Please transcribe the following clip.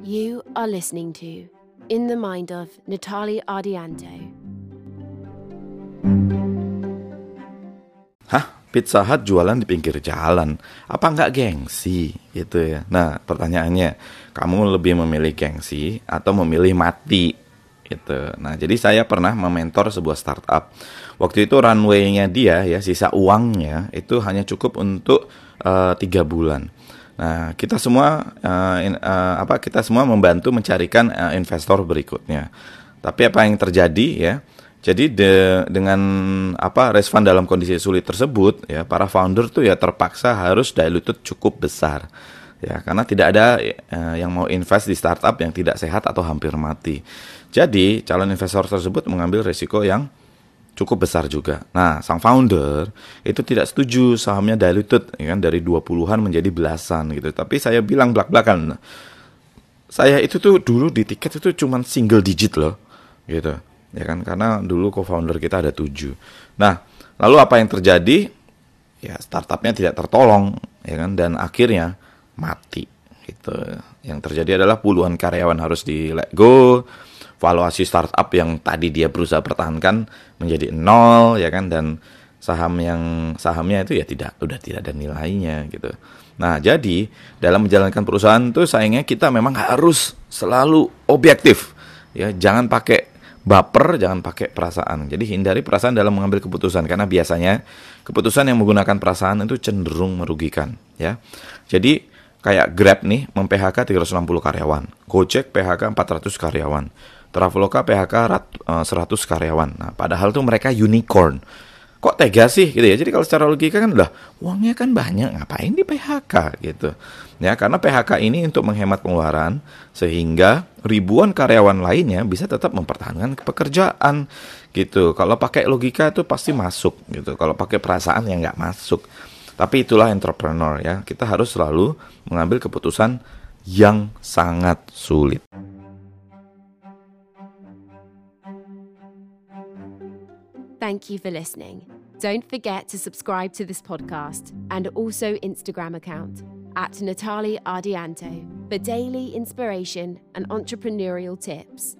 You are listening to In the Mind of Natalie Ardianto. Hah? Pizza Hut jualan di pinggir jalan. Apa nggak gengsi? Gitu ya. Nah, pertanyaannya, kamu lebih memilih gengsi atau memilih mati? Gitu. Nah, jadi saya pernah mementor sebuah startup. Waktu itu runway-nya dia ya, sisa uangnya itu hanya cukup untuk eh, tiga bulan. Nah, kita semua uh, in, uh, apa kita semua membantu mencarikan uh, investor berikutnya. Tapi apa yang terjadi ya? Jadi de, dengan apa fund dalam kondisi sulit tersebut ya para founder tuh ya terpaksa harus diluted cukup besar ya karena tidak ada uh, yang mau invest di startup yang tidak sehat atau hampir mati. Jadi calon investor tersebut mengambil resiko yang cukup besar juga. Nah, sang founder itu tidak setuju sahamnya diluted ya kan dari 20-an menjadi belasan gitu. Tapi saya bilang belak-belakan. Saya itu tuh dulu di tiket itu cuma single digit loh gitu. Ya kan karena dulu co-founder kita ada tujuh. Nah, lalu apa yang terjadi? Ya startupnya tidak tertolong ya kan dan akhirnya mati gitu. Yang terjadi adalah puluhan karyawan harus di let go valuasi startup yang tadi dia berusaha pertahankan menjadi nol ya kan dan saham yang sahamnya itu ya tidak udah tidak ada nilainya gitu. Nah, jadi dalam menjalankan perusahaan itu sayangnya kita memang harus selalu objektif ya, jangan pakai baper, jangan pakai perasaan. Jadi hindari perasaan dalam mengambil keputusan karena biasanya keputusan yang menggunakan perasaan itu cenderung merugikan ya. Jadi kayak Grab nih mem-PHK 360 karyawan, Gojek PHK 400 karyawan. Traveloka PHK rat, uh, 100 karyawan. Nah, padahal tuh mereka unicorn. Kok tega sih gitu ya? Jadi kalau secara logika kan udah uangnya kan banyak, ngapain di PHK gitu. Ya, karena PHK ini untuk menghemat pengeluaran sehingga ribuan karyawan lainnya bisa tetap mempertahankan pekerjaan gitu. Kalau pakai logika itu pasti masuk gitu. Kalau pakai perasaan ya nggak masuk. Tapi itulah entrepreneur ya. Kita harus selalu mengambil keputusan yang sangat sulit. Thank you for listening. Don't forget to subscribe to this podcast and also Instagram account at Natalie Ardianto for daily inspiration and entrepreneurial tips.